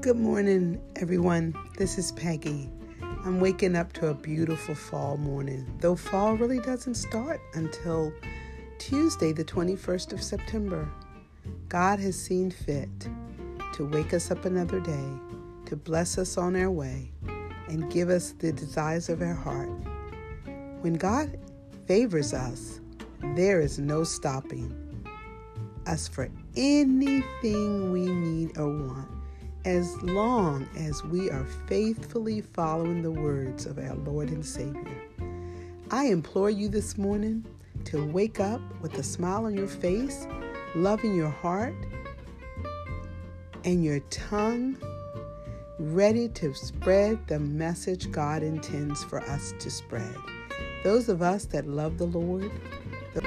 Good morning, everyone. This is Peggy. I'm waking up to a beautiful fall morning, though fall really doesn't start until Tuesday, the 21st of September. God has seen fit to wake us up another day, to bless us on our way, and give us the desires of our heart. When God favors us, there is no stopping us for anything we need or want as long as we are faithfully following the words of our Lord and Savior. I implore you this morning to wake up with a smile on your face, love in your heart, and your tongue ready to spread the message God intends for us to spread. Those of us that love the Lord, the